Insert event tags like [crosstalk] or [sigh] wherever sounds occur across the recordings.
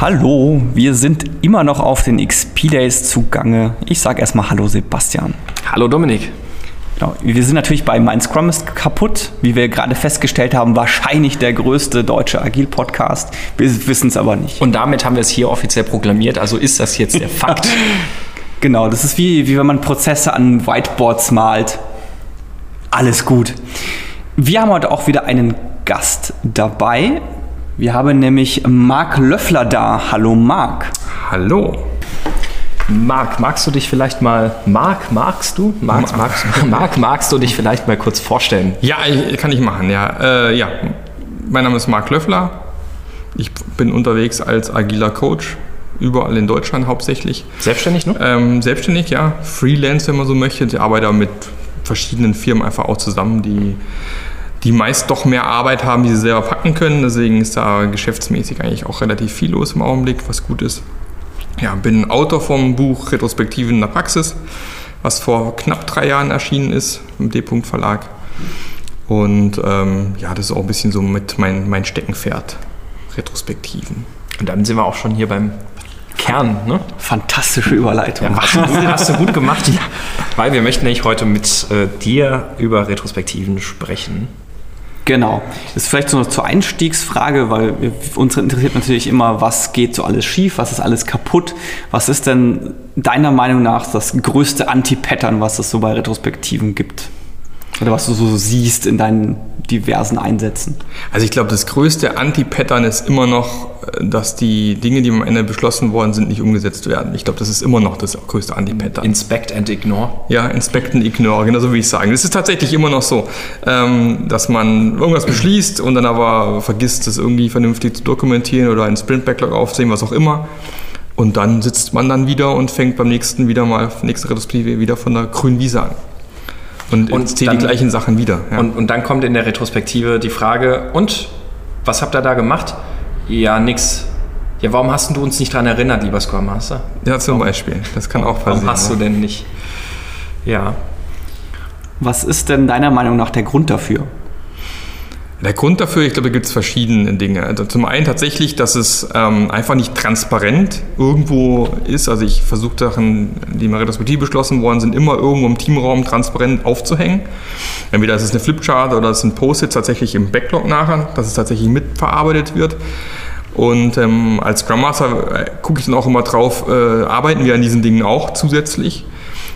Hallo, wir sind immer noch auf den XP Days zugange. Ich sage erstmal Hallo Sebastian. Hallo Dominik. Genau. Wir sind natürlich bei Mein Scrum ist kaputt, wie wir gerade festgestellt haben, wahrscheinlich der größte deutsche Agil-Podcast. Wir wissen es aber nicht. Und damit haben wir es hier offiziell proklamiert, also ist das jetzt der Fakt. [laughs] genau, das ist wie, wie wenn man Prozesse an Whiteboards malt. Alles gut. Wir haben heute auch wieder einen Gast dabei. Wir haben nämlich Marc Löffler da. Hallo Marc. Hallo. Marc, magst du dich vielleicht mal, Marc, magst du? Marc, magst, [laughs] Marc, magst du dich vielleicht mal kurz vorstellen? Ja, kann ich machen, ja. Äh, ja. Mein Name ist Marc Löffler. Ich bin unterwegs als agiler Coach, überall in Deutschland hauptsächlich. Selbstständig noch? Ähm, selbstständig, ja. Freelance, wenn man so möchte. Ich arbeite mit verschiedenen Firmen einfach auch zusammen, die die meist doch mehr Arbeit haben, die sie selber packen können. Deswegen ist da geschäftsmäßig eigentlich auch relativ viel los im Augenblick, was gut ist. Ja, bin Autor vom Buch Retrospektiven in der Praxis, was vor knapp drei Jahren erschienen ist im D-Punkt Verlag. Und ähm, ja, das ist auch ein bisschen so mit mein, mein Steckenpferd, Retrospektiven. Und dann sind wir auch schon hier beim Kern. Ne? Fantastische Überleitung. Ja, hast, du, hast, du, gut gemacht. [laughs] Ja. Weil wir möchten nämlich heute mit äh, dir über Retrospektiven sprechen. Genau. Das ist vielleicht so noch zur Einstiegsfrage, weil uns interessiert natürlich immer, was geht so alles schief, was ist alles kaputt. Was ist denn deiner Meinung nach das größte Anti-Pattern, was es so bei Retrospektiven gibt? Oder was du so siehst in deinen diversen Einsätzen? Also ich glaube, das größte Anti-Pattern ist immer noch, äh, dass die Dinge, die am Ende beschlossen worden sind, nicht umgesetzt werden. Ich glaube, das ist immer noch das größte Anti-Pattern. Inspect and ignore? Ja, inspect and ignore, genau so wie ich sagen. Das ist tatsächlich immer noch so, ähm, dass man irgendwas beschließt und dann aber vergisst, das irgendwie vernünftig zu dokumentieren oder einen Sprint-Backlog aufzunehmen, was auch immer. Und dann sitzt man dann wieder und fängt beim nächsten wieder mal, nächsten Retrospektive wieder von der grünen Wiese an. Und, und zählt die gleichen Sachen wieder. Ja. Und, und dann kommt in der Retrospektive die Frage, und was habt ihr da gemacht? Ja, nix. Ja, warum hast du uns nicht daran erinnert, lieber Scrum Master? Ja, zum warum? Beispiel. Das kann auch passieren. Warum hast du denn nicht? Ja. Was ist denn deiner Meinung nach der Grund dafür? Der Grund dafür, ich glaube, da gibt es verschiedene Dinge. Also zum einen tatsächlich, dass es ähm, einfach nicht transparent irgendwo ist. Also ich versuche Sachen, die mal retrospektiv beschlossen worden sind, immer irgendwo im Teamraum transparent aufzuhängen. Entweder ist es eine Flipchart oder es sind Post-its tatsächlich im Backlog nachher, dass es tatsächlich mitverarbeitet wird. Und ähm, als Scrum Master äh, gucke ich dann auch immer drauf, äh, arbeiten wir an diesen Dingen auch zusätzlich.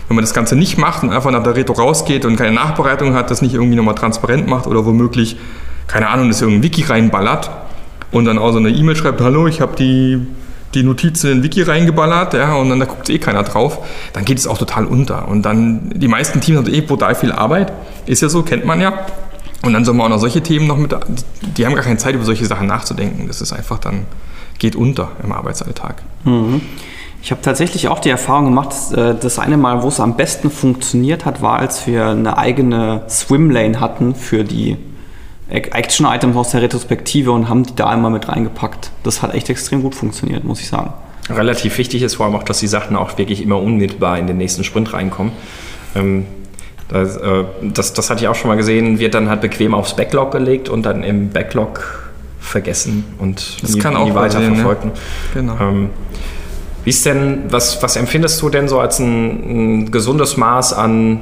Wenn man das Ganze nicht macht und einfach nach der Retro rausgeht und keine Nachbereitung hat, das nicht irgendwie nochmal transparent macht oder womöglich keine Ahnung, das irgendein Wiki reinballert und dann auch so eine E-Mail schreibt, hallo, ich habe die, die Notizen in Wiki reingeballert, ja, und dann da guckt eh keiner drauf, dann geht es auch total unter. Und dann, die meisten Teams haben eh brutal viel Arbeit, ist ja so, kennt man ja. Und dann soll man auch noch solche Themen noch mit, die haben gar keine Zeit, über solche Sachen nachzudenken. Das ist einfach dann, geht unter im Arbeitsalltag. Mhm. Ich habe tatsächlich auch die Erfahrung gemacht, äh, das eine Mal, wo es am besten funktioniert hat, war, als wir eine eigene Swimlane hatten für die Action-Items aus der Retrospektive und haben die da einmal mit reingepackt. Das hat echt extrem gut funktioniert, muss ich sagen. Relativ wichtig ist vor allem auch, dass die Sachen auch wirklich immer unmittelbar in den nächsten Sprint reinkommen. Ähm, das, äh, das, das, hatte ich auch schon mal gesehen, wird dann halt bequem aufs Backlog gelegt und dann im Backlog vergessen und das nie, kann auch nie weiter verfolgt. Ne? Genau. Ähm, wie ist denn, was, was empfindest du denn so als ein, ein gesundes Maß an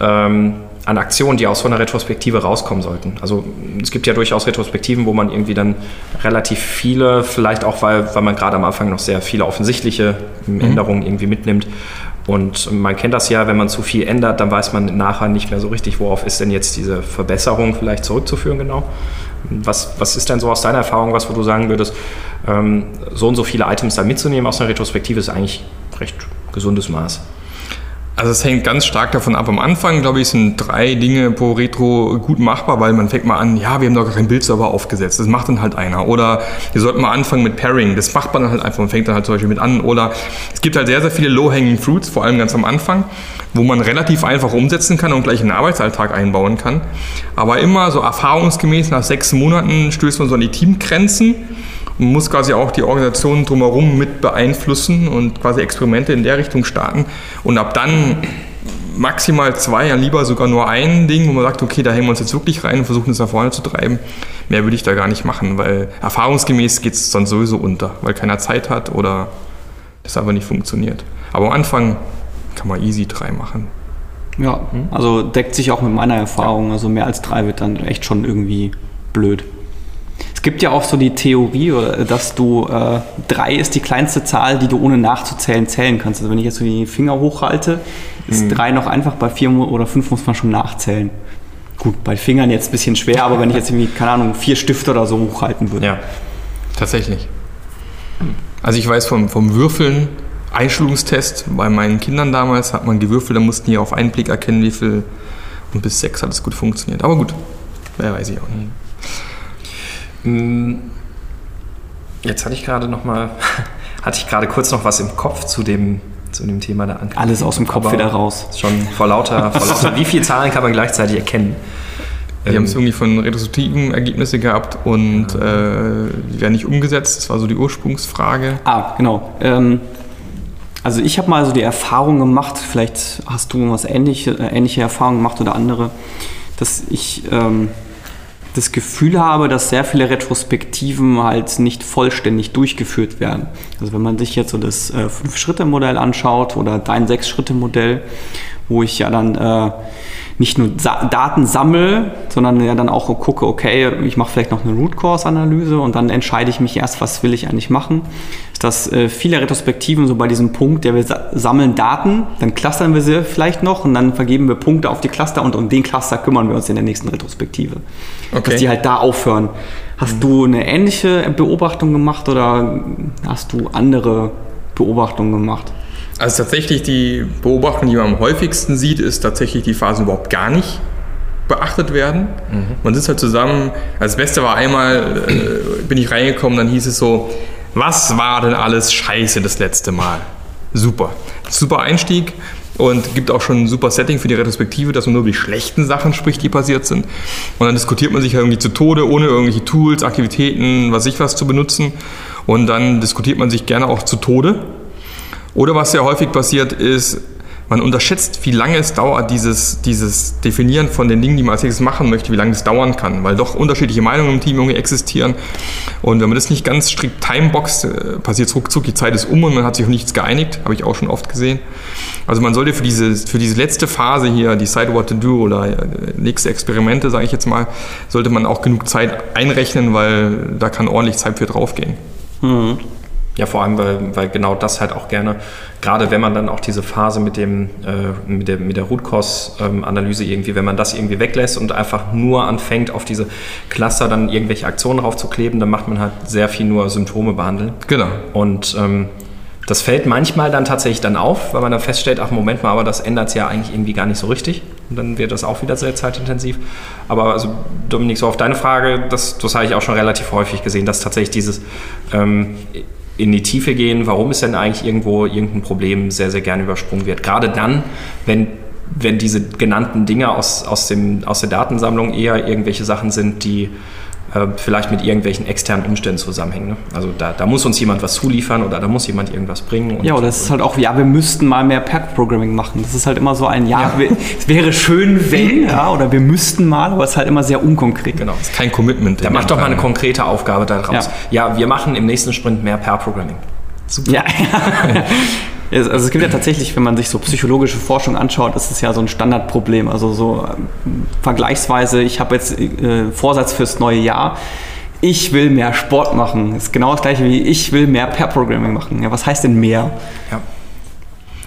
ähm, an Aktionen, die aus so einer Retrospektive rauskommen sollten. Also es gibt ja durchaus Retrospektiven, wo man irgendwie dann relativ viele, vielleicht auch weil, weil man gerade am Anfang noch sehr viele offensichtliche mhm. Änderungen irgendwie mitnimmt. Und man kennt das ja, wenn man zu viel ändert, dann weiß man nachher nicht mehr so richtig, worauf ist denn jetzt diese Verbesserung vielleicht zurückzuführen genau. Was, was ist denn so aus deiner Erfahrung, was wo du sagen würdest, ähm, so und so viele Items da mitzunehmen aus einer Retrospektive ist eigentlich recht gesundes Maß? Also es hängt ganz stark davon ab. Am Anfang, glaube ich, sind drei Dinge pro Retro gut machbar, weil man fängt mal an, ja, wir haben doch gar keinen Bildserver aufgesetzt. Das macht dann halt einer. Oder wir sollten mal anfangen mit Pairing. Das macht man dann halt einfach und fängt dann halt zum Beispiel mit an. Oder es gibt halt sehr, sehr viele Low-Hanging Fruits, vor allem ganz am Anfang, wo man relativ einfach umsetzen kann und gleich in den Arbeitsalltag einbauen kann. Aber immer so erfahrungsgemäß nach sechs Monaten stößt man so an die Teamgrenzen man muss quasi auch die Organisation drumherum mit beeinflussen und quasi Experimente in der Richtung starten. Und ab dann maximal zwei, ja lieber sogar nur ein Ding, wo man sagt, okay, da hängen wir uns jetzt wirklich rein und versuchen es nach vorne zu treiben. Mehr würde ich da gar nicht machen, weil erfahrungsgemäß geht es sonst sowieso unter, weil keiner Zeit hat oder das einfach nicht funktioniert. Aber am Anfang kann man easy drei machen. Ja, also deckt sich auch mit meiner Erfahrung. Also mehr als drei wird dann echt schon irgendwie blöd. Es gibt ja auch so die Theorie, oder, dass du äh, drei ist die kleinste Zahl, die du ohne nachzuzählen zählen kannst. Also wenn ich jetzt so die Finger hochhalte, ist drei noch einfach, bei vier oder fünf muss man schon nachzählen. Gut, bei Fingern jetzt ein bisschen schwer, aber wenn ich jetzt irgendwie, keine Ahnung, vier Stifte oder so hochhalten würde. Ja. Tatsächlich. Also ich weiß vom, vom Würfeln, Einschulungstest bei meinen Kindern damals, hat man gewürfelt, da mussten die auf einen Blick erkennen, wie viel. Und bis sechs hat es gut funktioniert. Aber gut, mehr weiß ich auch nicht. Mm, Jetzt hatte ich gerade noch mal, [laughs] hatte ich gerade kurz noch was im Kopf zu dem, zu dem Thema der Anknüpfung. Alles aus dem Kopf Aber wieder raus. Schon vor lauter, [laughs] vor lauter wie viele Zahlen kann man gleichzeitig erkennen? Wir Ähm, haben es irgendwie von retrospektiven Ergebnisse gehabt und äh, die werden nicht umgesetzt. Das war so die Ursprungsfrage. Ah, genau. Ähm, also ich habe mal so die Erfahrung gemacht, vielleicht hast du was ähnliche, äh, ähnliche Erfahrungen gemacht oder andere, dass ich ähm, das Gefühl habe, dass sehr viele Retrospektiven halt nicht vollständig durchgeführt werden. Also wenn man sich jetzt so das äh, Fünf-Schritte-Modell anschaut oder dein Sechs-Schritte-Modell, wo ich ja dann äh, nicht nur Sa Daten sammle, sondern ja dann auch gucke, okay, ich mache vielleicht noch eine Root Cause Analyse und dann entscheide ich mich erst, was will ich eigentlich machen. Ist das äh, viele Retrospektiven so bei diesem Punkt, der wir sa sammeln Daten, dann clustern wir sie vielleicht noch und dann vergeben wir Punkte auf die Cluster und um den Cluster kümmern wir uns in der nächsten Retrospektive. Okay. Dass die halt da aufhören. Hast du eine ähnliche Beobachtung gemacht oder hast du andere Beobachtungen gemacht? Also tatsächlich die Beobachtung, die man am häufigsten sieht, ist tatsächlich die Phasen überhaupt gar nicht beachtet werden. Man sitzt halt zusammen. Das Beste war einmal, äh, bin ich reingekommen, dann hieß es so, was war denn alles scheiße das letzte Mal? Super. Super Einstieg und gibt auch schon ein super Setting für die Retrospektive, dass man nur über die schlechten Sachen spricht, die passiert sind. Und dann diskutiert man sich ja irgendwie zu Tode, ohne irgendwelche Tools, Aktivitäten, was ich was zu benutzen. Und dann diskutiert man sich gerne auch zu Tode. Oder was sehr häufig passiert ist, man unterschätzt, wie lange es dauert, dieses, dieses Definieren von den Dingen, die man als nächstes machen möchte, wie lange das dauern kann, weil doch unterschiedliche Meinungen im Team irgendwie existieren. Und wenn man das nicht ganz strikt timeboxt, äh, passiert es ruckzuck, die Zeit ist um und man hat sich auf nichts geeinigt, habe ich auch schon oft gesehen. Also man sollte für diese, für diese letzte Phase hier, Decide What to Do oder äh, nächste Experimente, sage ich jetzt mal, sollte man auch genug Zeit einrechnen, weil da kann ordentlich Zeit für draufgehen. Ja, vor allem, weil, weil genau das halt auch gerne, gerade wenn man dann auch diese Phase mit, dem, äh, mit der, mit der Root-Cause-Analyse irgendwie, wenn man das irgendwie weglässt und einfach nur anfängt, auf diese Cluster dann irgendwelche Aktionen raufzukleben, dann macht man halt sehr viel nur Symptome behandeln. Genau. Und ähm, das fällt manchmal dann tatsächlich dann auf, weil man dann feststellt, ach Moment mal, aber das ändert es ja eigentlich irgendwie gar nicht so richtig. Und dann wird das auch wieder sehr zeitintensiv. Aber also Dominik, so auf deine Frage, das, das habe ich auch schon relativ häufig gesehen, dass tatsächlich dieses ähm, in die Tiefe gehen, warum ist denn eigentlich irgendwo irgendein Problem sehr, sehr gerne übersprungen wird. Gerade dann, wenn, wenn diese genannten Dinge aus, aus, dem, aus der Datensammlung eher irgendwelche Sachen sind, die äh, vielleicht mit irgendwelchen externen Umständen zusammenhängen. Ne? Also da, da muss uns jemand was zuliefern oder da muss jemand irgendwas bringen. Und, Ja, oder es ist halt auch, ja, wir müssten mal mehr Pair-Programming machen. Das ist halt immer so ein, ja, wir- es wäre schön, wenn, [laughs] ja, oder wir müssten mal, aber es ist halt immer sehr unkonkret. Genau. Kein Commitment. Da macht doch mal eine konkrete Aufgabe daraus. Ja. wir machen im nächsten Sprint mehr Pair-Programming. Ja, ja. [laughs] Also es gibt ja tatsächlich, wenn man sich so psychologische Forschung anschaut, ist es ja so ein Standardproblem. Also so ähm, vergleichsweise, ich habe jetzt äh, Vorsatz fürs neue Jahr. Ich will mehr Sport machen. Das ist genau das gleiche wie ich will mehr Pair-Programming machen. Ja, was heißt denn mehr? Ja.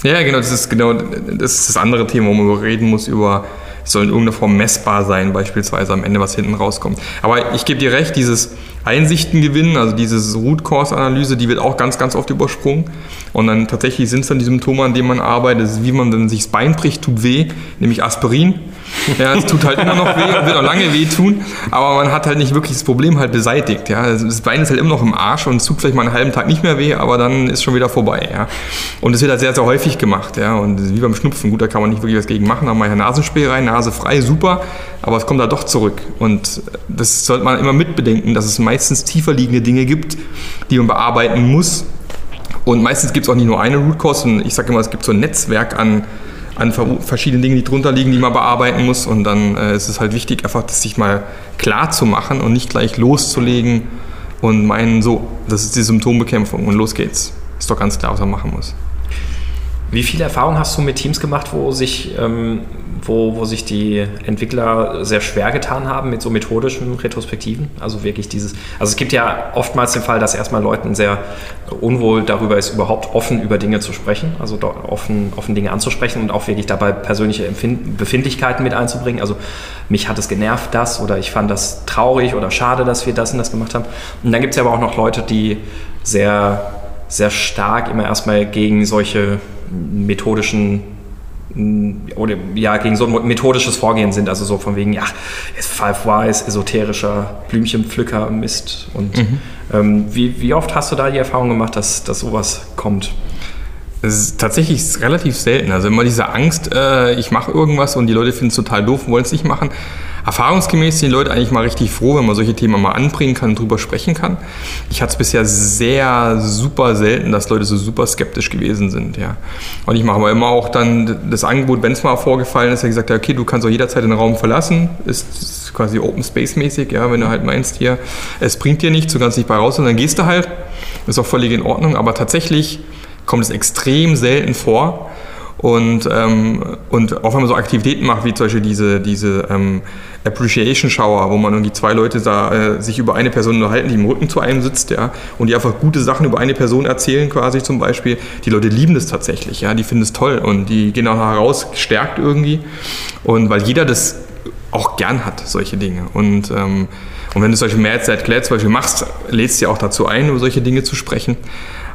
Ja, genau, das ist genau das, ist das andere Thema, wo man reden muss, über es soll in irgendeiner Form messbar sein, beispielsweise am Ende, was hinten rauskommt. Aber ich gebe dir recht, dieses Einsichten gewinnen, also dieses Root Cause Analyse, die wird auch ganz, ganz oft übersprungen. Und dann tatsächlich sind es dann die Symptome, an denen man arbeitet. Wie man, wenn sich das Bein bricht, tut weh, nämlich Aspirin. Ja, es tut halt immer noch weh und wird auch lange weh tun, aber man hat halt nicht wirklich das Problem halt beseitigt. Ja. Also Das Bein ist halt immer noch im Arsch und es tut vielleicht mal einen halben Tag nicht mehr weh, aber dann ist schon wieder vorbei. Ja. Und es wird halt sehr, sehr häufig gemacht. Ja. Und wie beim Schnupfen, gut, da kann man nicht wirklich was gegen machen, da ein Nasenspray rein, Nase frei, super, aber es kommt da doch zurück. Und das sollte man immer mitbedenken, dass es meistens tiefer liegende Dinge gibt, die man bearbeiten muss. Und meistens gibt es auch nicht nur eine Root Cause, ich sage immer, es gibt so ein Netzwerk an an verschiedenen Dingen, die drunter liegen, die man bearbeiten muss. Und dann äh, ist es halt wichtig, einfach das sich mal klar zu machen und nicht gleich loszulegen und meinen, so, das ist die Symptombekämpfung und los geht's. Ist doch ganz klar, was man machen muss. Wie viel Erfahrung hast du mit Teams gemacht, wo sich, ähm, wo, wo sich die Entwickler sehr schwer getan haben mit so methodischen Retrospektiven? Also wirklich dieses, also es gibt ja oftmals den Fall, dass erstmal Leuten sehr unwohl darüber ist, überhaupt offen über Dinge zu sprechen, also offen, offen Dinge anzusprechen und auch wirklich dabei persönliche Empfind Befindlichkeiten mit einzubringen. Also mich hat es genervt, das oder ich fand das traurig oder schade, dass wir das und das gemacht haben. Und dann gibt es ja aber auch noch Leute, die sehr, sehr stark immer erstmal gegen solche methodischen oder ja, gegen so ein methodisches Vorgehen sind, also so von wegen, ja, Five Wise, esoterischer Blümchenpflücker, Mist. Und mhm. ähm, wie, wie oft hast du da die Erfahrung gemacht, dass, dass sowas kommt? Es ist tatsächlich relativ selten. Also immer diese Angst, äh, ich mache irgendwas und die Leute finden es total doof, wollen es nicht machen erfahrungsgemäß sind die Leute eigentlich mal richtig froh, wenn man solche Themen mal anbringen kann und drüber sprechen kann. Ich hatte es bisher sehr super selten, dass Leute so super skeptisch gewesen sind. Ja. Und ich mache aber immer auch dann das Angebot, wenn es mal vorgefallen ist, gesagt, okay, du kannst auch jederzeit den Raum verlassen, ist quasi Open Space mäßig, ja, wenn du halt meinst, hier, es bringt dir nichts, du kannst nicht bei raus und dann gehst du halt. Ist auch völlig in Ordnung, aber tatsächlich kommt es extrem selten vor. Und, ähm, und auch wenn man so Aktivitäten macht, wie zum Beispiel diese, diese ähm, Appreciation Shower, wo man irgendwie zwei Leute da äh, sich über eine Person unterhalten, die im Rücken zu einem sitzt, ja, und die einfach gute Sachen über eine Person erzählen, quasi zum Beispiel. Die Leute lieben das tatsächlich, ja, die finden es toll und die gehen auch heraus gestärkt irgendwie. Und weil jeder das auch gern hat, solche Dinge. Und, ähm, und wenn du solche Mad Sad Glad zum Beispiel machst, lädst du ja auch dazu ein, über solche Dinge zu sprechen.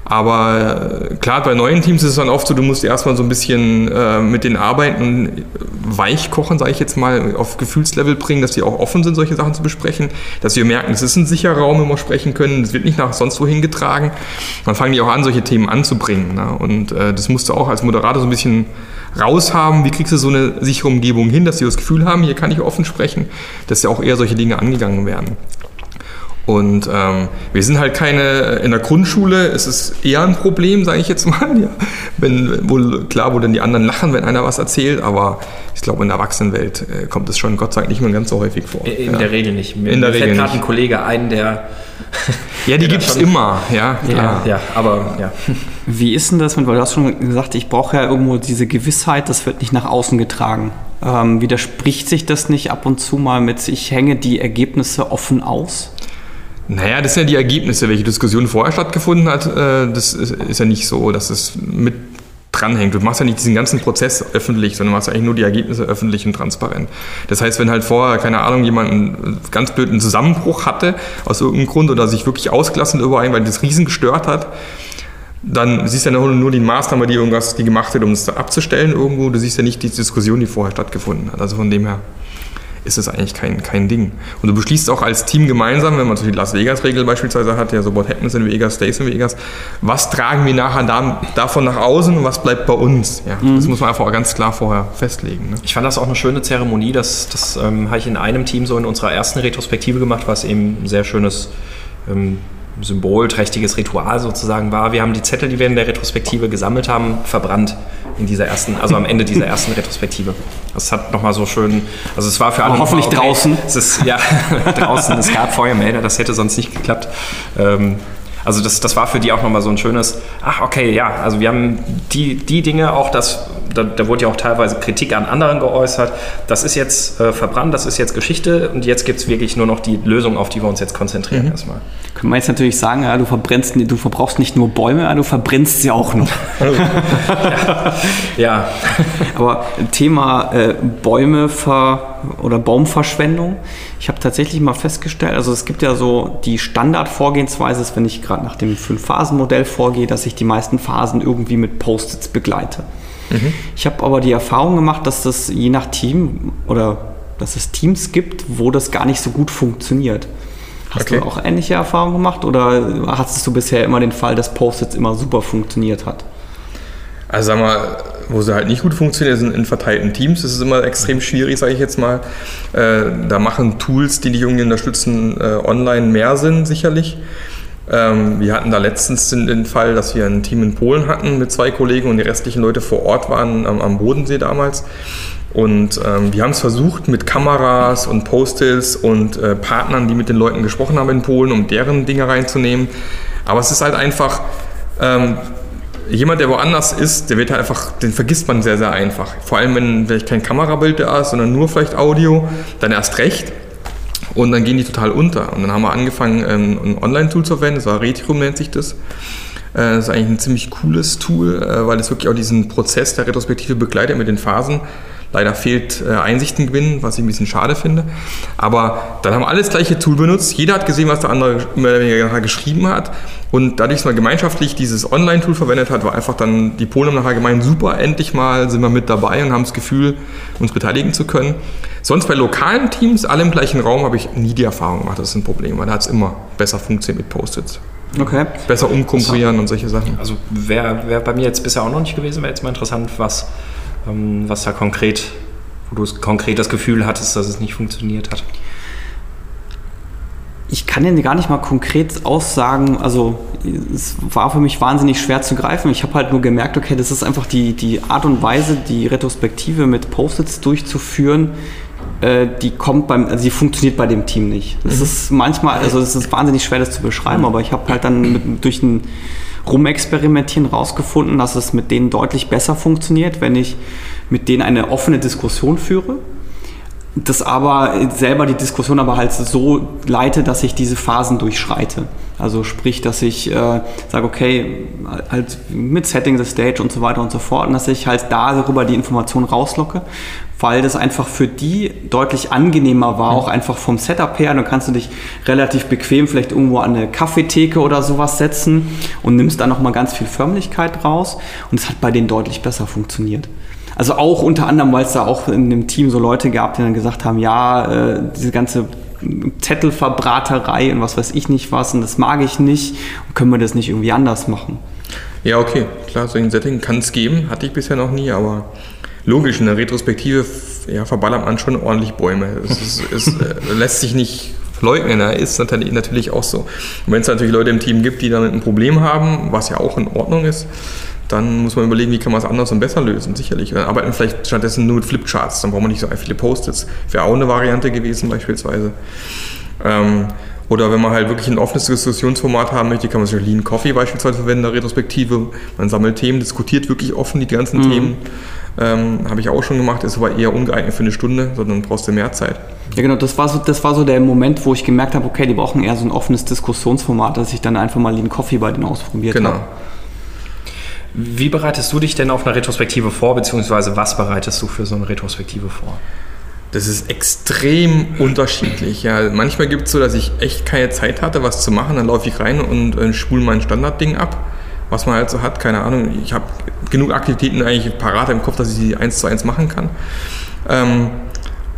Aber äh, klar, bei neuen Teams ist es dann oft so, du musst erstmal so ein bisschen äh, mit den Arbeiten weich kochen, sage ich jetzt mal, auf Gefühlslevel bringen, dass die auch offen sind, solche Sachen zu besprechen, dass wir merken, es ist ein sicherer Raum, wo wir sprechen können, es wird nicht nach sonst wohin getragen. Dann fangen die auch an, solche Themen anzubringen. Ne? Und äh, das musst du auch als Moderator so ein bisschen raushaben. Wie kriegst du so eine sichere Umgebung hin, dass sie das Gefühl haben, hier kann ich offen sprechen, dass ja auch eher solche Dinge angegangen werden. Und ähm, wir sind halt keine, in der Grundschule ist es eher ein Problem, sage ich jetzt [laughs] mal. Ja. Wenn, wohl, klar, wo dann die anderen lachen, wenn einer was erzählt, aber ich glaube, in der Erwachsenenwelt äh, kommt es schon Gott sei Dank nicht mehr ganz so häufig vor. In ja. der Regel nicht. Mir, in der mir Regel fällt gerade ein Kollege ein, der. [laughs] ja, die gibt es immer, ja. Ja, ja, aber ja. [laughs] Wie ist denn das mit, weil du hast schon gesagt, ich brauche ja irgendwo diese Gewissheit, das wird nicht nach außen getragen. Ähm, widerspricht sich das nicht ab und zu mal mit, ich hänge die Ergebnisse offen aus? Naja, das sind ja die Ergebnisse, welche Diskussion vorher stattgefunden hat. Äh, das ist ja nicht so, dass es mit dranhängt. Du machst ja nicht diesen ganzen Prozess öffentlich, sondern machst eigentlich nur die Ergebnisse öffentlich und transparent. Das heißt, wenn halt vorher, keine Ahnung, jemand einen ganz blöden Zusammenbruch hatte, aus irgendeinem Grund, oder sich wirklich ausgelassen über einen, weil das Riesen gestört hat, dann siehst du ja nur die Maßnahme, die irgendwas die gemacht hat, um es abzustellen irgendwo. Du siehst ja nicht die Diskussion, die vorher stattgefunden hat. Also von dem her ist es eigentlich kein, kein Ding. Und du beschließt auch als Team gemeinsam, wenn man so die Las Vegas-Regel beispielsweise hat, ja, so what happens in Vegas stays in Vegas, was tragen wir nachher da, davon nach außen und was bleibt bei uns? Ja, mhm. Das muss man einfach ganz klar vorher festlegen. Ne? Ich fand das auch eine schöne Zeremonie, das, das ähm, habe ich in einem Team so in unserer ersten Retrospektive gemacht, was eben ein sehr schönes ähm, symbolträchtiges Ritual sozusagen war. Wir haben die Zettel, die wir in der Retrospektive gesammelt haben, verbrannt in dieser ersten, also am Ende dieser ersten Retrospektive. Das hat nochmal so schön, also es war für alle. hoffentlich okay. draußen. Es ist, ja, [laughs] draußen, es gab Feuermelder, das hätte sonst nicht geklappt. Ähm, also das, das war für die auch nochmal so ein schönes, ach okay, ja, also wir haben die, die Dinge auch, das, da, da wurde ja auch teilweise Kritik an anderen geäußert, das ist jetzt äh, verbrannt, das ist jetzt Geschichte und jetzt gibt es wirklich nur noch die Lösung, auf die wir uns jetzt konzentrieren mhm. erstmal. Können wir jetzt natürlich sagen, ja, du, verbrennst, du verbrauchst nicht nur Bäume, du verbrennst sie auch noch. [laughs] ja. ja. [laughs] Aber Thema äh, Bäume oder Baumverschwendung. Ich habe tatsächlich mal festgestellt, also es gibt ja so die Standardvorgehensweise, ist, wenn ich gerade nach dem Fünf-Phasen-Modell vorgehe, dass ich die meisten Phasen irgendwie mit Post-its begleite. Mhm. Ich habe aber die Erfahrung gemacht, dass das je nach Team oder dass es Teams gibt, wo das gar nicht so gut funktioniert. Hast okay. du auch ähnliche Erfahrungen gemacht oder hattest du bisher immer den Fall, dass Post-its immer super funktioniert hat? Also sag mal, wo sie halt nicht gut funktionieren, sind in verteilten Teams. Das ist immer extrem schwierig, sage ich jetzt mal. Äh, da machen Tools, die dich irgendwie unterstützen, äh, online mehr Sinn sicherlich. Ähm, wir hatten da letztens den, den, Fall, dass wir ein Team in Polen hatten mit zwei Kollegen und die restlichen Leute vor Ort waren am, am Bodensee damals. Und ähm, wir haben es versucht mit Kameras und Postils und äh, Partnern, die mit den Leuten gesprochen haben in Polen, um deren Dinge reinzunehmen. Aber es ist halt einfach, ähm, jemand, der woanders ist, der wird halt einfach, den vergisst man sehr, sehr einfach. Vor allem, wenn vielleicht kein Kamerabild da ist, sondern nur vielleicht Audio, dann erst recht. Und dann gehen die total unter. Und dann haben wir angefangen, ähm, ein Online-Tool zu verwenden, das war Retirum nennt sich das. Äh, das ist eigentlich ein ziemlich cooles Tool, äh, weil es wirklich auch diesen Prozess der Retrospektive begleitet mit den Phasen. Leider fehlt äh, Einsichtengewinn, was ich ein bisschen schade finde. Aber dann haben wir alles gleiche Tool benutzt. Jeder hat gesehen, was der andere mehr oder weniger geschrieben hat. Und dadurch, dass man gemeinschaftlich dieses Online-Tool verwendet hat, war einfach dann die Polen nachher gemeint, super, endlich mal sind wir mit dabei und haben das Gefühl, uns beteiligen zu können. Sonst bei lokalen Teams, alle im gleichen Raum, habe ich nie die Erfahrung gemacht, das ist ein Problem, weil da hat es immer besser funktioniert mit Post-its. Okay. Besser umkonkurrieren und solche Sachen. Also wäre wär bei mir jetzt bisher auch noch nicht gewesen, wäre jetzt mal interessant, was was da konkret, wo du konkret das Gefühl hattest, dass es nicht funktioniert hat? Ich kann dir gar nicht mal konkret aussagen, also es war für mich wahnsinnig schwer zu greifen. Ich habe halt nur gemerkt, okay, das ist einfach die, die Art und Weise, die Retrospektive mit Post-its durchzuführen, äh, die kommt beim, also die funktioniert bei dem Team nicht. Das mhm. ist manchmal, also es ist wahnsinnig schwer, das zu beschreiben, mhm. aber ich habe halt dann mit, durch ein Rumexperimentieren rausgefunden, dass es mit denen deutlich besser funktioniert, wenn ich mit denen eine offene Diskussion führe. Das aber selber die Diskussion aber halt so leite, dass ich diese Phasen durchschreite. Also sprich, dass ich äh, sage, okay, halt mit Setting the Stage und so weiter und so fort, und dass ich halt darüber die Information rauslocke weil das einfach für die deutlich angenehmer war, auch einfach vom Setup her. Dann kannst du dich relativ bequem vielleicht irgendwo an eine Kaffeetheke oder sowas setzen und nimmst da nochmal ganz viel Förmlichkeit raus. Und es hat bei denen deutlich besser funktioniert. Also auch unter anderem, weil es da auch in dem Team so Leute gab, die dann gesagt haben, ja, äh, diese ganze Zettelverbraterei und was weiß ich nicht was und das mag ich nicht und können wir das nicht irgendwie anders machen. Ja, okay, klar, so ein Setting kann es geben, hatte ich bisher noch nie, aber logisch, in der Retrospektive ja, verballert man schon ordentlich Bäume. Es, ist, [laughs] es äh, lässt sich nicht leugnen, da ist natürlich auch so. Und wenn es natürlich Leute im Team gibt, die damit ein Problem haben, was ja auch in Ordnung ist, dann muss man überlegen, wie kann man es anders und besser lösen, sicherlich. Dann arbeiten vielleicht stattdessen nur mit Flipcharts, dann braucht man nicht so viele Post-its. Wäre auch eine Variante gewesen beispielsweise. Ähm, oder wenn man halt wirklich ein offenes Diskussionsformat haben möchte, kann man sich Lean Coffee beispielsweise verwenden, eine Retrospektive. Man sammelt Themen, diskutiert wirklich offen die ganzen mhm. Themen. Ähm, Habe ich auch schon gemacht, ist aber eher ungeeignet für eine Stunde, sondern brauchst du mehr Zeit. Ja, genau, das war so, das war so der Moment, wo ich gemerkt habe, okay, die brauchen eher so ein offenes Diskussionsformat, dass ich dann einfach mal den Coffee bei denen ausprobiert genau. habe. Wie bereitest du dich denn auf eine Retrospektive vor, beziehungsweise was bereitest du für so eine Retrospektive vor? Das ist extrem unterschiedlich. Ja, manchmal gibt es so, dass ich echt keine Zeit hatte, was zu machen. Dann laufe ich rein und äh, spule mein Standardding ab was man halt so hat, keine Ahnung. Ich habe genug Aktivitäten eigentlich parat im Kopf, dass ich sie eins zu eins machen kann. Ähm,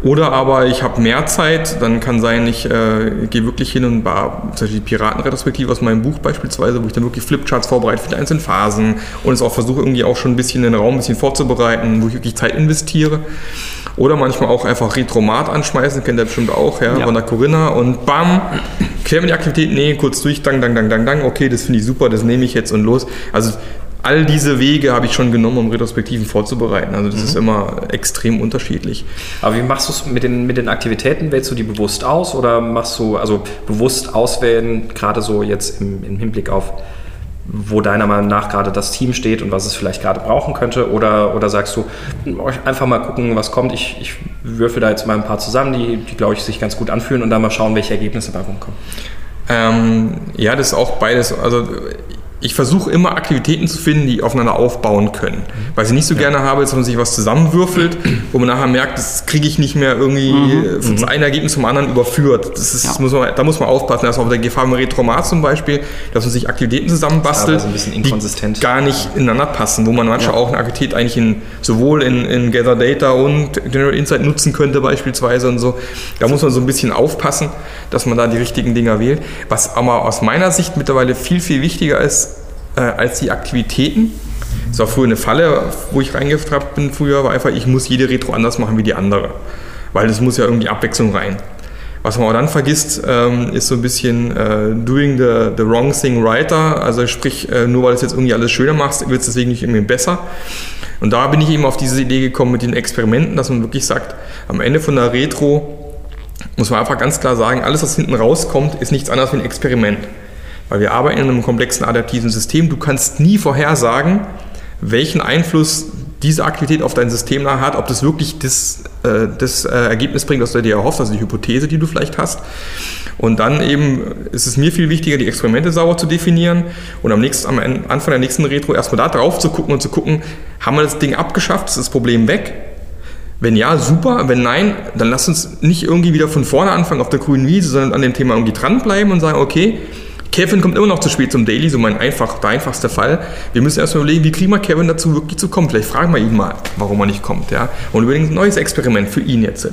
oder aber ich habe mehr Zeit, dann kann sein, ich äh, gehe wirklich hin und war zum Beispiel die Piratenretrospektive aus meinem Buch beispielsweise, wo ich dann wirklich Flipcharts vorbereite für die einzelnen Phasen und es auch versuche irgendwie auch schon ein bisschen den Raum ein bisschen vorzubereiten, wo ich wirklich Zeit investiere. Oder manchmal auch einfach Retromat anschmeißen, kennt ihr bestimmt auch, ja, ja. von der Corinna und bam, klären wir die Aktivität, nee, kurz durch, dang, dang, dang, dang, dang, okay, das finde ich super, das nehme ich jetzt und los. Also all diese Wege habe ich schon genommen, um Retrospektiven vorzubereiten. Also das mhm. ist immer extrem unterschiedlich. Aber wie machst du es mit den, mit den Aktivitäten? Wählst du die bewusst aus oder machst du, also bewusst auswählen, gerade so jetzt im, im Hinblick auf wo deiner Meinung nach gerade das Team steht und was es vielleicht gerade brauchen könnte? Oder, oder sagst du, einfach mal gucken, was kommt? Ich, ich würfel da jetzt mal ein paar zusammen, die, die glaube ich, sich ganz gut anfühlen und dann mal schauen, welche Ergebnisse dabei rumkommen. Ähm, ja, das ist auch beides. Also ich versuche immer Aktivitäten zu finden, die aufeinander aufbauen können. Was ich nicht so ja. gerne habe, ist, wenn man sich was zusammenwürfelt, [clears throat] wo man nachher merkt, das kriege ich nicht mehr irgendwie mhm. von mhm. einem Ergebnis zum anderen überführt. Das ist, ja. muss man, da muss man aufpassen. Das ist auch der Gefahr mit Retromat zum Beispiel, dass man sich Aktivitäten zusammenbastelt, die gar nicht ineinander passen, wo man manchmal ja. auch eine Aktivität eigentlich in, sowohl in, in Gather Data und General Insight nutzen könnte beispielsweise und so. Da muss man so ein bisschen aufpassen, dass man da die richtigen Dinger wählt. Was aber aus meiner Sicht mittlerweile viel, viel wichtiger ist, äh, als die Aktivitäten. Das war früher eine Falle, wo ich reingetrappt bin früher, war einfach, ich muss jede Retro anders machen wie die andere. Weil es muss ja irgendwie Abwechslung rein. Was man auch dann vergisst, ähm, ist so ein bisschen äh, doing the, the wrong thing righter. Also sprich, äh, nur weil du es jetzt irgendwie alles schöner machst, wird es deswegen nicht irgendwie besser. Und da bin ich eben auf diese Idee gekommen mit den Experimenten, dass man wirklich sagt, am Ende von der Retro muss man einfach ganz klar sagen, alles, was hinten rauskommt, ist nichts anderes wie ein Experiment. Weil wir arbeiten in einem komplexen adaptiven System. Du kannst nie vorhersagen, welchen Einfluss diese Aktivität auf dein System hat, ob das wirklich das, äh, das äh, Ergebnis bringt, was du dir erhoffst, also die Hypothese, die du vielleicht hast. Und dann eben ist es mir viel wichtiger, die Experimente sauber zu definieren und am, nächsten, am Anfang der nächsten Retro erstmal da drauf zu gucken und zu gucken, haben wir das Ding abgeschafft, ist das Problem weg? Wenn ja, super. Wenn nein, dann lass uns nicht irgendwie wieder von vorne anfangen auf der grünen Wiese, sondern an dem Thema irgendwie dranbleiben und sagen, okay, Kevin kommt immer noch zu spät zum Daily, so mein einfach, der einfachste Fall. Wir müssen erstmal überlegen, wie kriegen wir Kevin dazu wirklich zu kommen. Vielleicht fragen wir ihn mal, warum er nicht kommt. Ja? Und überlegen ein neues Experiment für ihn jetzt.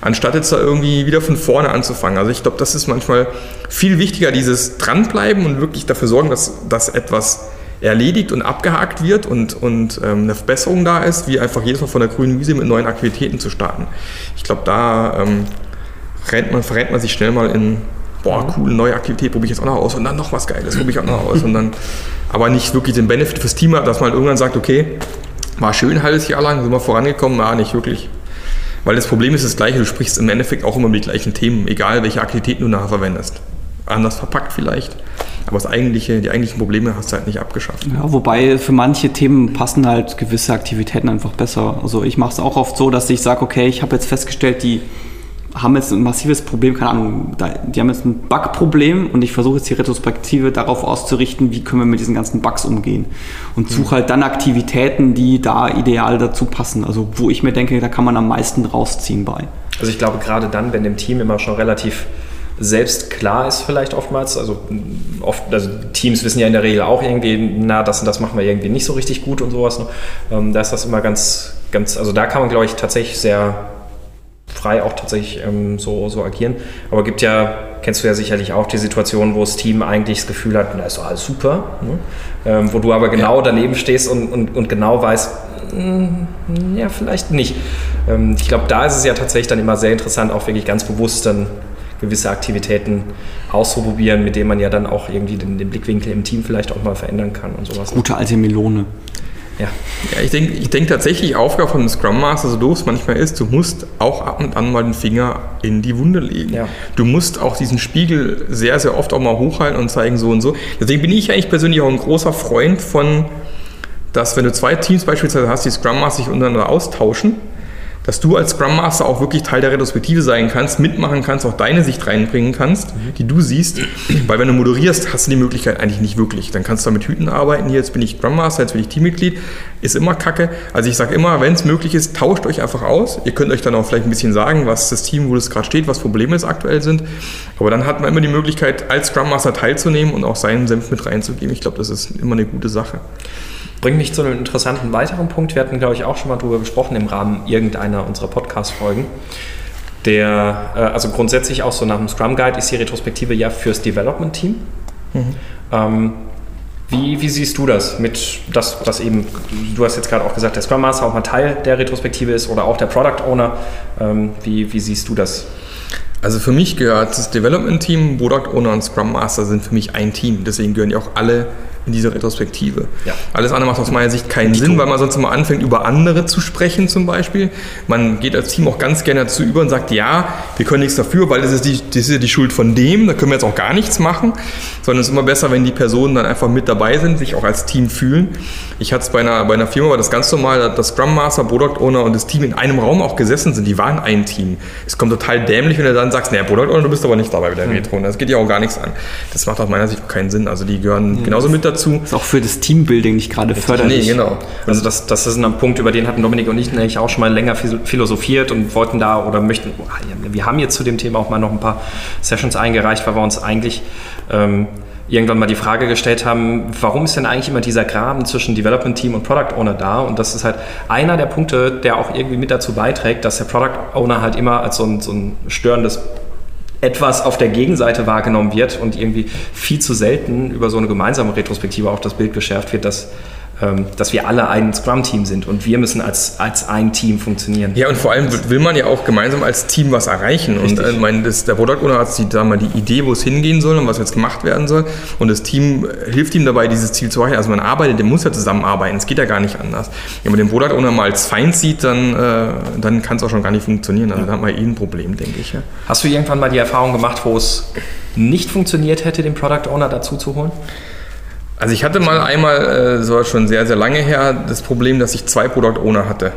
Anstatt jetzt da irgendwie wieder von vorne anzufangen. Also ich glaube, das ist manchmal viel wichtiger, dieses Dranbleiben und wirklich dafür sorgen, dass, dass etwas erledigt und abgehakt wird und, und ähm, eine Verbesserung da ist, wie einfach jedes Mal von der grünen Wiese mit neuen Aktivitäten zu starten. Ich glaube, da ähm, rennt man, verrennt man sich schnell mal in boah, cool, neue Aktivität probiere ich jetzt auch noch aus und dann noch was Geiles probiere ich auch noch aus und dann aber nicht wirklich den Benefit fürs Team hat, dass man irgendwann sagt, okay, war schön ein halbes Jahr lang, sind wir vorangekommen, na, nicht wirklich. Weil das Problem ist das gleiche, du sprichst im Endeffekt auch immer mit den gleichen Themen, egal welche Aktivitäten du nachher verwendest. Anders verpackt vielleicht, aber das eigentliche, die eigentlichen Probleme hast du halt nicht abgeschafft. Ja, wobei für manche Themen passen halt gewisse Aktivitäten einfach besser. Also ich mache es auch oft so, dass ich sage, okay, ich habe jetzt festgestellt, die haben jetzt ein massives Problem, keine Ahnung, die haben jetzt ein Bug-Problem und ich versuche jetzt die Retrospektive darauf auszurichten, wie können wir mit diesen ganzen Bugs umgehen. Und suche mhm. halt dann Aktivitäten, die da ideal dazu passen. Also wo ich mir denke, da kann man am meisten rausziehen bei. Also ich glaube gerade dann, wenn dem Team immer schon relativ selbst klar ist vielleicht oftmals, also oft, also Teams wissen ja in der Regel auch irgendwie, na, das und das machen wir irgendwie nicht so richtig gut und sowas. Ne? Ähm, da ist das immer ganz, ganz, also da kann man, glaube ich, tatsächlich sehr frei auch tatsächlich ähm, so, so agieren. Aber gibt ja, kennst du ja sicherlich auch die Situation, wo das Team eigentlich das Gefühl hat, na ist doch alles super, ne? ähm, wo du aber genau ja. daneben stehst und, und, und genau weißt, mh, hm, ja, vielleicht nicht. Ähm, ich glaube, da ist es ja tatsächlich dann immer sehr interessant, auch wirklich ganz bewusst dann gewisse Aktivitäten auszuprobieren, mit denen man ja dann auch irgendwie den, den Blickwinkel im Team vielleicht auch mal verändern kann und sowas. Gute alte Melone. Ja, ja ich denke ich denk tatsächlich, Aufgabe von einem Scrum Master, so doof es manchmal ist, du musst auch ab und an mal den Finger in die Wunde legen. Ja. Du musst auch diesen Spiegel sehr, sehr oft auch mal hochhalten und zeigen so und so. Deswegen bin ich eigentlich persönlich auch ein großer Freund von, dass wenn du zwei Teams beispielsweise hast, die Scrum Master sich untereinander austauschen, dass du als Scrum Master auch wirklich Teil der Retrospektive sein kannst, mitmachen kannst, auch deine Sicht reinbringen kannst, mhm. die du siehst. [clears throat] Weil wenn du moderierst, hast du die Möglichkeit eigentlich nicht wirklich. Dann kannst du mit Hüten arbeiten. Hier, jetzt bin ich Scrum Master, jetzt bin ich Teammitglied. Ist immer kacke. Also ich sage immer, wenn es möglich ist, tauscht euch einfach aus. Ihr könnt euch dann auch vielleicht ein bisschen sagen, was das Team, wo es gerade steht, was Probleme es aktuell sind. Aber dann hat man immer die Möglichkeit, als Scrum Master teilzunehmen und auch seinen Senf mit reinzugeben. Ich glaube, das ist immer eine gute Sache. Bringt mich zu einem interessanten weiteren Punkt. Wir hatten, glaube ich, auch schon mal darüber gesprochen im Rahmen irgendeiner unserer Podcast-Folgen. Der, äh, also grundsätzlich auch so nach dem Scrum Guide ist die Retrospektive ja fürs Development Team. Mhm. Ähm, wie, wie, siehst du das mit das, was eben, du hast jetzt gerade auch gesagt, der Scrum Master auch mal Teil der Retrospektive ist oder auch der Product Owner. Ähm, wie, wie siehst du das? Also für mich gehört das Development Team, Product Owner und Scrum Master sind für mich ein Team. Deswegen gehören die auch alle in dieser Retrospektive. Ja. Alles andere macht aus meiner Sicht keinen Sinn, weil man sonst immer anfängt, über andere zu sprechen zum Beispiel. Man geht als Team auch ganz gerne dazu über und sagt, ja, wir können nichts dafür, weil das ist, die, das ist ja die Schuld von dem, da können wir jetzt auch gar nichts machen, sondern es ist immer besser, wenn die Personen dann einfach mit dabei sind, sich auch als Team fühlen. Ich hatte es bei einer, bei einer Firma, war das ganz normal, dass Scrum Master, Product Owner und das Team in einem Raum auch gesessen sind, die waren ein Team. Es kommt total dämlich, wenn du dann sagst, naja, Product Owner, du bist aber nicht dabei bei der Retro. Das geht ja auch gar nichts an. Das macht aus meiner Sicht keinen Sinn. Also die gehören genauso mit dazu. Ist auch für das Teambuilding nicht gerade förderlich. Nee, genau. Also das, das ist ein Punkt, über den hatten Dominik und ich nämlich auch schon mal länger philosophiert und wollten da oder möchten, oh, wir haben jetzt zu dem Thema auch mal noch ein paar Sessions eingereicht, weil wir uns eigentlich ähm, irgendwann mal die Frage gestellt haben, warum ist denn eigentlich immer dieser Graben zwischen Development Team und Product Owner da? Und das ist halt einer der Punkte, der auch irgendwie mit dazu beiträgt, dass der Product Owner halt immer als so ein, so ein störendes etwas auf der Gegenseite wahrgenommen wird und irgendwie viel zu selten über so eine gemeinsame Retrospektive auch das Bild geschärft wird, dass dass wir alle ein Scrum-Team sind und wir müssen als, als ein Team funktionieren. Ja, und vor allem will man ja auch gemeinsam als Team was erreichen. Richtig. Und äh, mein, das, der Product Owner hat die, da mal die Idee, wo es hingehen soll und was jetzt gemacht werden soll. Und das Team hilft ihm dabei, dieses Ziel zu erreichen. Also man arbeitet, der muss ja zusammenarbeiten. Es geht ja gar nicht anders. Wenn man den Product Owner mal als Feind sieht, dann, äh, dann kann es auch schon gar nicht funktionieren. Also ja. da hat man eh ein Problem, denke ich. Ja. Hast du irgendwann mal die Erfahrung gemacht, wo es nicht funktioniert hätte, den Product Owner dazu zu holen? Also ich hatte mal einmal, äh, so schon sehr, sehr lange her, das Problem, dass ich zwei Product Owner hatte.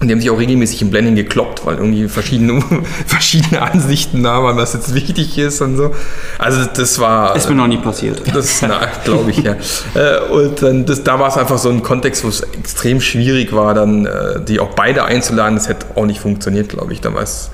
Und die haben sich auch regelmäßig im Blending gekloppt, weil irgendwie verschiedene, [laughs] verschiedene Ansichten da waren, was jetzt wichtig ist und so. Also das war... Ist mir noch nie passiert. [laughs] Das, glaube ich, ja. Äh, und dann, das, da war es einfach so ein Kontext, wo es extrem schwierig war, dann äh, die auch beide einzuladen. Das hätte auch nicht funktioniert, glaube ich. Da war es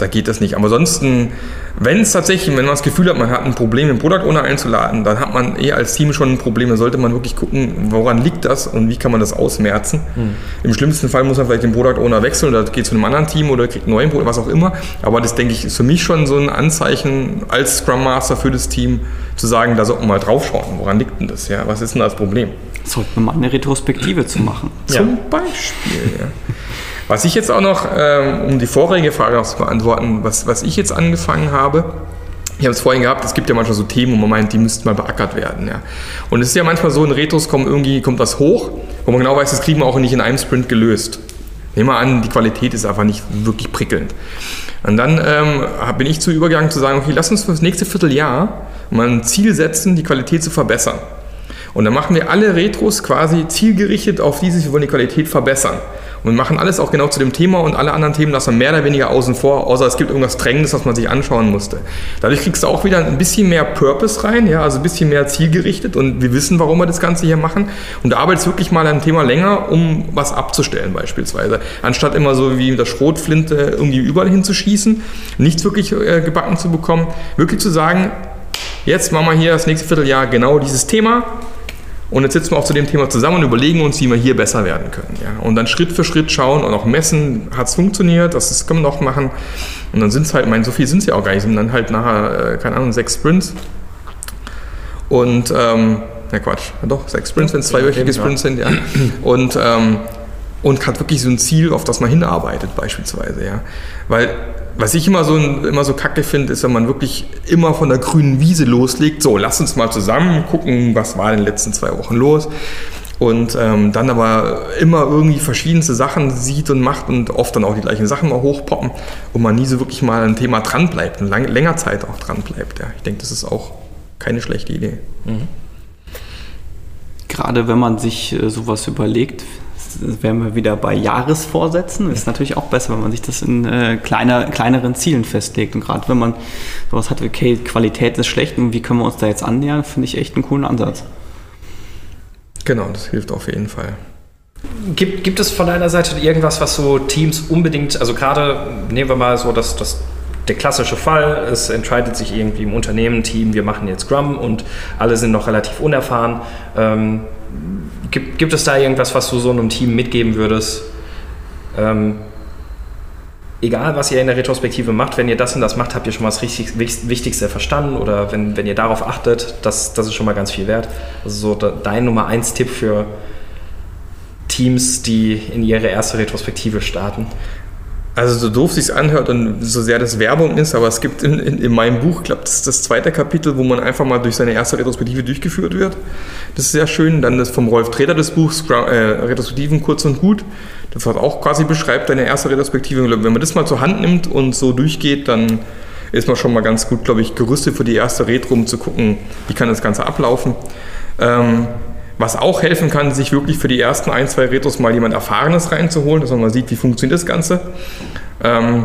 da geht das nicht. Aber ansonsten, wenn es tatsächlich, wenn man das Gefühl hat, man hat ein Problem, den Product Owner einzuladen, dann hat man eh als Team schon ein Problem. Da sollte man wirklich gucken, woran liegt das und wie kann man das ausmerzen. Mhm. Im schlimmsten Fall muss man vielleicht den Product Owner wechseln oder geht zu einem anderen Team oder kriegt einen neuen Produkt, was auch immer. Aber das, denke ich, ist für mich schon so ein Anzeichen als Scrum Master für das Team, zu sagen, da sollten wir mal draufschauen. Woran liegt denn das? Ja? Was ist denn das Problem? Sollten wir mal eine Retrospektive zu machen. Zum Beispiel, ja. Was ich jetzt auch noch, ähm, um die vorherige Frage noch zu beantworten, was, was ich jetzt angefangen habe, ich habe es vorhin gehabt, es gibt ja manchmal so Themen, wo man meint, die müssten mal beackert werden. Ja. Und es ist ja manchmal so, in Retros kommen irgendwie, kommt das hoch, wo man genau weiß, das kriegen wir auch nicht in einem Sprint gelöst. Nehmen wir an, die Qualität ist einfach nicht wirklich prickelnd. Und dann ähm, bin ich zu übergegangen zu sagen, okay, lass uns für das nächste Vierteljahr mal ein Ziel setzen, die Qualität zu verbessern. Und dann machen wir alle Retros quasi zielgerichtet auf dieses, wir wollen die Qualität verbessern. Und machen alles auch genau zu dem Thema und alle anderen Themen lassen mehr oder weniger außen vor, außer es gibt irgendwas Drängendes, was man sich anschauen musste. Dadurch kriegst du auch wieder ein bisschen mehr Purpose rein, ja, also ein bisschen mehr zielgerichtet und wir wissen, warum wir das Ganze hier machen. Und du arbeitest wirklich mal an einem Thema länger, um was abzustellen beispielsweise. Anstatt immer so wie mit der Schrotflinte irgendwie überall hinzuschießen, nichts wirklich äh, gebacken zu bekommen, wirklich zu sagen, jetzt machen wir hier das nächste Vierteljahr genau dieses Thema und jetzt sitzen wir auch zu dem Thema zusammen und überlegen uns, wie wir hier besser werden können. Ja. Und dann Schritt für Schritt schauen und auch messen, hat es funktioniert, das, das können wir noch machen. Und dann sind es halt, ich meine, so viel sind es ja auch gar nicht, sind dann halt nachher, äh, keine Ahnung, sechs Sprints. Und, ähm, na Quatsch, ja doch, sechs Sprints, wenn es zweiwöchige Sprints sind, ja. Und, ähm, und hat wirklich so ein Ziel, auf das man hinarbeitet, beispielsweise, ja. Weil was ich immer so, immer so kacke finde, ist, wenn man wirklich immer von der grünen Wiese loslegt. So, lass uns mal zusammen gucken, was war in den letzten zwei Wochen los. Und ähm, dann aber immer irgendwie verschiedenste Sachen sieht und macht und oft dann auch die gleichen Sachen mal hochpoppen und man nie so wirklich mal ein Thema dran bleibt und lang, länger Zeit auch dran bleibt. Ja. Ich denke, das ist auch keine schlechte Idee. Mhm. Gerade wenn man sich äh, sowas überlegt, wären wir wieder bei Jahresvorsätzen. Ist natürlich auch besser, wenn man sich das in äh, kleiner, kleineren Zielen festlegt. Und gerade wenn man sowas hat, okay, Qualität ist schlecht und wie können wir uns da jetzt annähern, finde ich echt einen coolen Ansatz. Genau, das hilft auf jeden Fall. Gibt, gibt es von deiner Seite irgendwas, was so Teams unbedingt, also gerade nehmen wir mal so das, das der klassische Fall, es entscheidet sich irgendwie im Unternehmen, Team, wir machen jetzt Scrum und alle sind noch relativ unerfahren. Ähm, Gibt, gibt es da irgendwas, was du so einem Team mitgeben würdest? Ähm, egal, was ihr in der Retrospektive macht, wenn ihr das und das macht, habt ihr schon mal das richtig, Wichtigste verstanden oder wenn, wenn ihr darauf achtet, das, das ist schon mal ganz viel wert. Also so dein Nummer eins Tipp für Teams, die in ihre erste Retrospektive starten. Also so doof sich anhört und so sehr das Werbung ist, aber es gibt in, in, in meinem Buch, glaube, das das zweite Kapitel, wo man einfach mal durch seine erste Retrospektive durchgeführt wird. Das ist sehr schön. Dann das vom Rolf Treder das Buch, äh, Retrospektiven kurz und gut. Das hat auch quasi beschreibt deine erste Retrospektive. Wenn man das mal zur Hand nimmt und so durchgeht, dann ist man schon mal ganz gut, glaube ich, gerüstet für die erste Retro, um zu gucken, wie kann das Ganze ablaufen. Ähm, was auch helfen kann, sich wirklich für die ersten ein, zwei Retros mal jemand Erfahrenes reinzuholen, dass man mal sieht, wie funktioniert das Ganze. Ähm,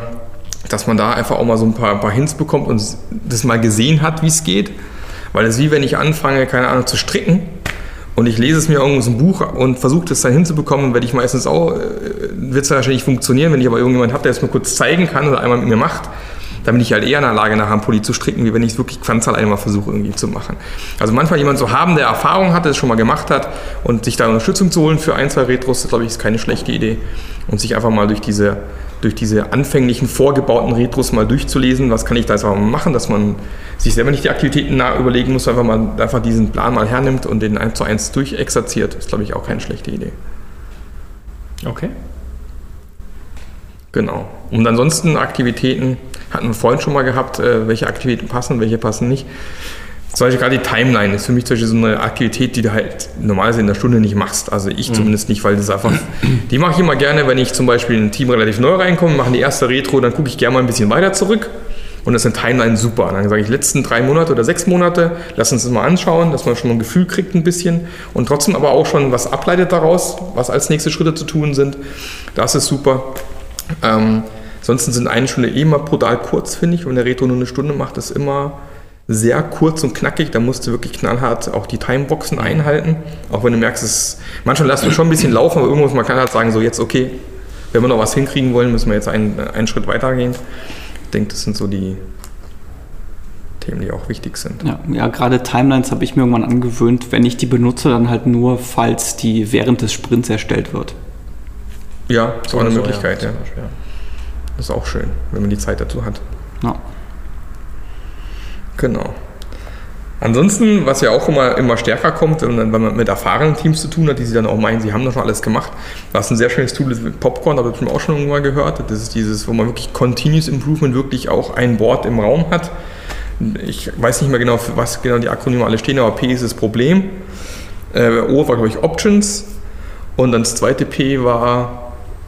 dass man da einfach auch mal so ein paar, ein paar Hints bekommt und das mal gesehen hat, wie es geht. Weil es ist wie wenn ich anfange, keine Ahnung, zu stricken und ich lese es mir irgendwo so ein Buch und versuche das dann hinzubekommen, werde ich meistens auch, äh, wird es wahrscheinlich funktionieren, wenn ich aber irgendjemand habe, der es mir kurz zeigen kann oder einmal mit mir macht, dann bin ich halt eher in der Lage, nachher einen Pulli zu stricken, wie wenn ich es wirklich ganz alleine mal versuche irgendwie zu machen. Also manchmal jemand zu haben, der Erfahrung hat, der es schon mal gemacht hat und sich da Unterstützung zu holen für ein, zwei Retros, glaube ich, ist keine schlechte Idee. Und sich einfach mal durch diese, durch diese anfänglichen vorgebauten Retros mal durchzulesen, was kann ich da jetzt mal machen, dass man sich selber nicht die Aktivitäten nah überlegen muss, einfach mal einfach diesen Plan mal hernimmt und den eins zu eins durchexerziert, ist glaube ich auch keine schlechte Idee. Okay. Genau. Und ansonsten Aktivitäten hatten wir vorhin schon mal gehabt, äh, welche Aktivitäten passen, welche passen nicht. Zum Beispiel gerade die Timeline ist für mich zum Beispiel so eine Aktivität, die du halt normalerweise in der Stunde nicht machst. Also ich mhm. zumindest nicht, weil das einfach, die mache ich immer gerne, wenn ich zum Beispiel in ein Team relativ neu reinkomme, machen die erste Retro, dann gucke ich gerne mal ein bisschen weiter zurück. Und das ist eine Timeline super. Dann sage ich, letzten drei Monate oder sechs Monate, lass uns das mal anschauen, dass man schon mal ein Gefühl kriegt ein bisschen und trotzdem aber auch schon was ableitet daraus, was als nächste Schritte zu tun sind. Das ist super. Ähm, ansonsten sind eine Stunde eh immer brutal kurz, finde ich. Wenn der Retro nur eine Stunde macht, ist immer sehr kurz und knackig. Da musst du wirklich knallhart auch die Timeboxen einhalten. Auch wenn du merkst, es manchmal lässt du schon ein bisschen laufen, aber irgendwo muss man halt sagen, so jetzt okay, wenn wir noch was hinkriegen wollen, müssen wir jetzt einen, einen Schritt weitergehen. Ich denke, das sind so die Themen, die auch wichtig sind. Ja, ja gerade Timelines habe ich mir irgendwann angewöhnt, wenn ich die benutze, dann halt nur, falls die während des Sprints erstellt wird. Ja, das auch eine so, Möglichkeit, ja. ja. Das ist auch schön, wenn man die Zeit dazu hat. Ja. Genau. Ansonsten, was ja auch immer, immer stärker kommt, wenn man mit erfahrenen Teams zu tun hat, die sie dann auch meinen, sie haben das schon alles gemacht, was ein sehr schönes Tool ist mit Popcorn, habe ich auch schon irgendwann gehört. Das ist dieses, wo man wirklich Continuous Improvement wirklich auch ein Board im Raum hat. Ich weiß nicht mehr genau, für was genau die Akronyme alle stehen, aber P ist das Problem. Äh, o war, glaube ich, Options. Und dann das zweite P war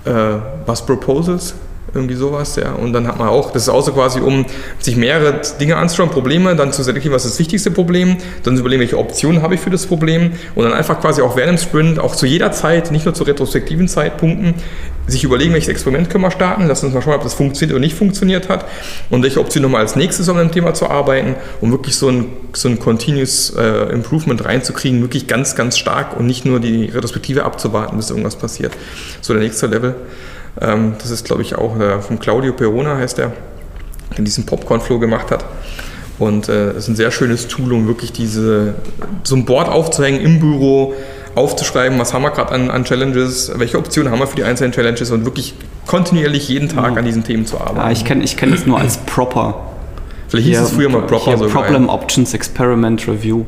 äh, was Proposals, irgendwie sowas, ja. Und dann hat man auch, das ist auch so quasi, um sich mehrere Dinge anzuschauen, Probleme, dann zu selektieren, was ist das wichtigste Problem, dann zu überlegen, welche Optionen habe ich für das Problem und dann einfach quasi auch während dem Sprint, auch zu jeder Zeit, nicht nur zu retrospektiven Zeitpunkten, sich überlegen, welches Experiment können wir starten, lass uns mal schauen, ob das funktioniert oder nicht funktioniert hat und welche Option nochmal als nächstes, um an dem Thema zu arbeiten, um wirklich so ein, so ein Continuous äh, Improvement reinzukriegen, wirklich ganz, ganz stark und nicht nur die Retrospektive abzuwarten, bis irgendwas passiert. So der nächste Level. Ähm, das ist, glaube ich, auch äh, von Claudio Perona heißt der, der diesen Popcorn-Flow gemacht hat. Und es äh, ist ein sehr schönes Tool, um wirklich diese, so ein Board aufzuhängen im Büro, aufzuschreiben, was haben wir gerade an, an, Challenges, welche Optionen haben wir für die einzelnen Challenges und wirklich kontinuierlich jeden Tag mhm. an diesen Themen zu arbeiten. Ja, ich kenne ich kenn das nur als Proper. Vielleicht hieß es früher mal Proper. Problem Options Experiment Review.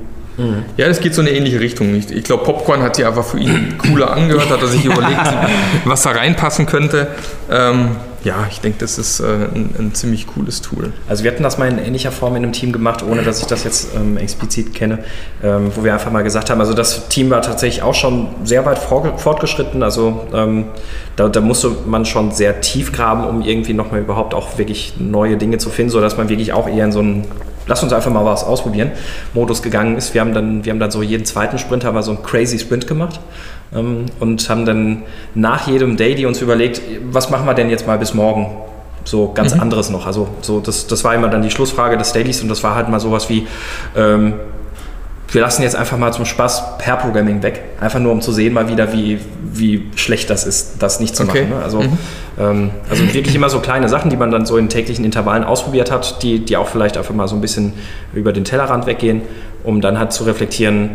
Ja, das geht so in eine ähnliche Richtung. Ich, ich glaube, Popcorn hat sich einfach für ihn [clears throat] cooler angehört, hat er sich überlegt, [laughs] was da reinpassen könnte. Ähm, ja, ich denke, das ist äh, ein, ein, ziemlich cooles Tool. Also wir hatten das mal in ähnlicher Form in einem Team gemacht, ohne dass ich das jetzt ähm, explizit kenne, ähm, wo wir einfach mal gesagt haben, also das Team war tatsächlich auch schon sehr weit fortgeschritten, also ähm, da, da, musste man schon sehr tief graben, um irgendwie nochmal überhaupt auch wirklich neue Dinge zu finden, sodass man wirklich auch eher in so einen lass uns einfach mal was ausprobieren, Modus gegangen ist. Wir haben dann, wir haben dann so jeden zweiten Sprint haben wir so einen crazy Sprint gemacht ähm, und haben dann nach jedem Daily uns überlegt, was machen wir denn jetzt mal bis morgen? So ganz mhm. anderes noch. Also so, das, das war immer dann die Schlussfrage des Dailies und das war halt mal sowas wie, ähm, wir lassen jetzt einfach mal zum Spaß Pair-Programming weg. Einfach nur, um zu sehen mal wieder, wie, wie schlecht das ist, das nicht zu okay. machen. Ne? Also, mhm. ähm, also wirklich immer so kleine Sachen, die man dann so in täglichen Intervallen ausprobiert hat, die, die auch vielleicht einfach mal so ein bisschen über den Tellerrand weggehen, um dann halt zu reflektieren,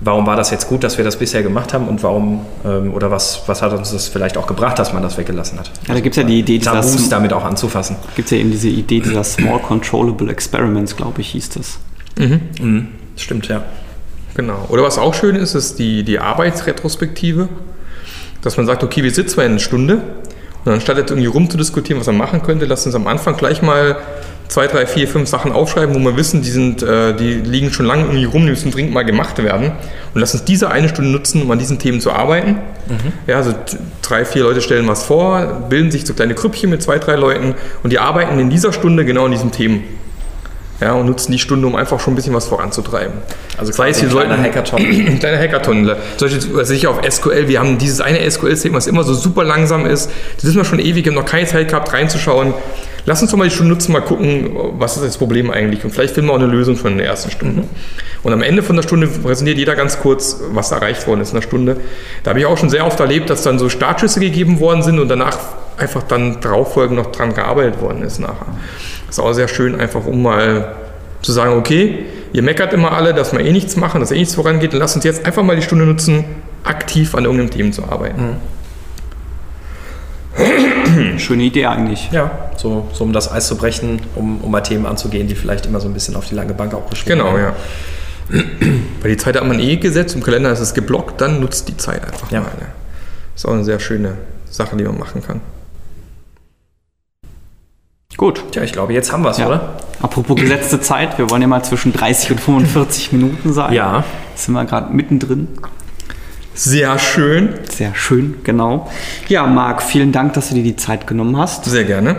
warum war das jetzt gut, dass wir das bisher gemacht haben und warum ähm, oder was, was hat uns das vielleicht auch gebracht, dass man das weggelassen hat. Ja, da gibt es ja die Idee, Tabus damit auch anzufassen. Gibt es ja eben diese Idee dieser Small Controllable Experiments, glaube ich, hieß das. Mhm. Mhm. Stimmt, ja. Genau. Oder was auch schön ist, ist die, die Arbeitsretrospektive. Dass man sagt, okay, wir sitzen mal eine Stunde und anstatt jetzt irgendwie rumzudiskutieren, was man machen könnte, lasst uns am Anfang gleich mal zwei, drei, vier, fünf Sachen aufschreiben, wo wir wissen, die, sind, äh, die liegen schon lange irgendwie rum, die müssen dringend mal gemacht werden. Und lass uns diese eine Stunde nutzen, um an diesen Themen zu arbeiten. Mhm. Ja, also drei, vier Leute stellen was vor, bilden sich so kleine Grüppchen mit zwei, drei Leuten und die arbeiten in dieser Stunde genau an diesen Themen ja, und nutzen die Stunde, um einfach schon ein bisschen was voranzutreiben. Also sei es, wir sollten Hackathon. [clears throat] ein kleiner Hackathon. Zum Beispiel sicher auf SQL, wir haben dieses eine SQL-Statement, was immer so super langsam ist. Das wissen wir schon ewig, wir haben noch keine Zeit gehabt, reinzuschauen. Lass uns doch mal die Stunde nutzen, mal gucken, was ist das Problem eigentlich. Und vielleicht finden wir auch eine Lösung von der ersten Stunde. Mhm. Und am Ende von der Stunde präsentiert jeder ganz kurz, was erreicht worden ist in der Stunde. Da habe ich auch schon sehr oft erlebt, dass dann so Startschüsse gegeben worden sind und danach einfach dann darauffolgend noch dran gearbeitet worden ist nachher. Das ist auch sehr schön, einfach um mal zu sagen, okay, ihr meckert immer alle, dass wir eh nichts machen, dass eh nichts vorangeht, dann lasst uns jetzt einfach mal die Stunde nutzen, aktiv an irgendeinem Thema zu arbeiten. Mhm. [clears throat] Schöne Idee eigentlich. Ja, so, so um das Eis zu brechen, um, um mal Themen anzugehen, die vielleicht immer so ein bisschen auf die lange Bank auch geschoben Genau, werden. ja. [clears throat] Weil die Zeit hat man eh gesetzt, im Kalender ist es geblockt, dann nutzt die Zeit einfach Ja. mal. Ja. Ist auch eine sehr schöne Sache, die man machen kann. Gut. Tja, ich glaube, jetzt haben wir es, Ja. oder? Apropos gesetzte Zeit, wir wollen ja mal zwischen 30 und 45 [laughs] Minuten sein. Ja. Sind wir gerade mittendrin. Sehr schön. Sehr schön, genau. Ja, Marc, vielen Dank, dass du dir die Zeit genommen hast. Sehr gerne.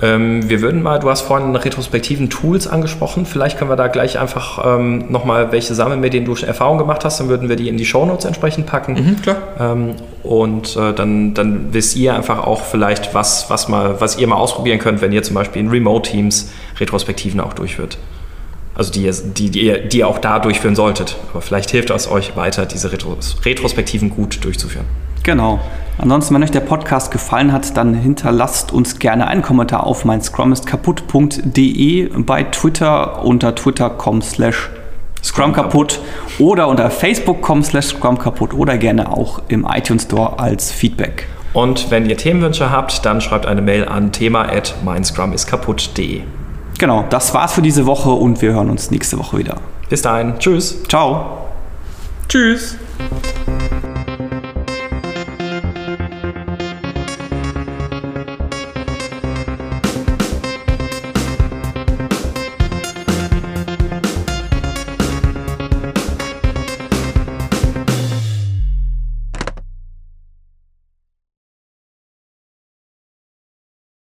Ähm, wir würden mal, du hast vorhin retrospektiven Tools angesprochen. Vielleicht können wir da gleich einfach ähm, nochmal welche sammeln, mit denen du Erfahrung gemacht hast. Dann würden wir die in die Shownotes entsprechend packen. Mhm, klar. Ähm, und äh, dann, dann wisst ihr einfach auch vielleicht, was, was, mal, was ihr mal ausprobieren könnt, wenn ihr zum Beispiel in Remote Teams Retrospektiven auch durchführt. Also die, ihr- die, die, ihr, die ihr auch da durchführen solltet. Aber vielleicht hilft es euch weiter, diese Retros Retrospektiven gut durchzuführen. Genau. Ansonsten, wenn euch der Podcast gefallen hat, dann hinterlasst uns gerne einen Kommentar auf mein scrumistkaput.de bei Twitter unter twitter.com slash scrumkaputt oder unter facebook.com slash scrumkaputt oder gerne auch im iTunes Store als Feedback. Und wenn ihr Themenwünsche habt, dann schreibt eine Mail an thema at meinscrumiskaputt.de. Genau, das war's für diese Woche und wir hören uns nächste Woche wieder. Bis dahin, tschüss. Ciao. Tschüss.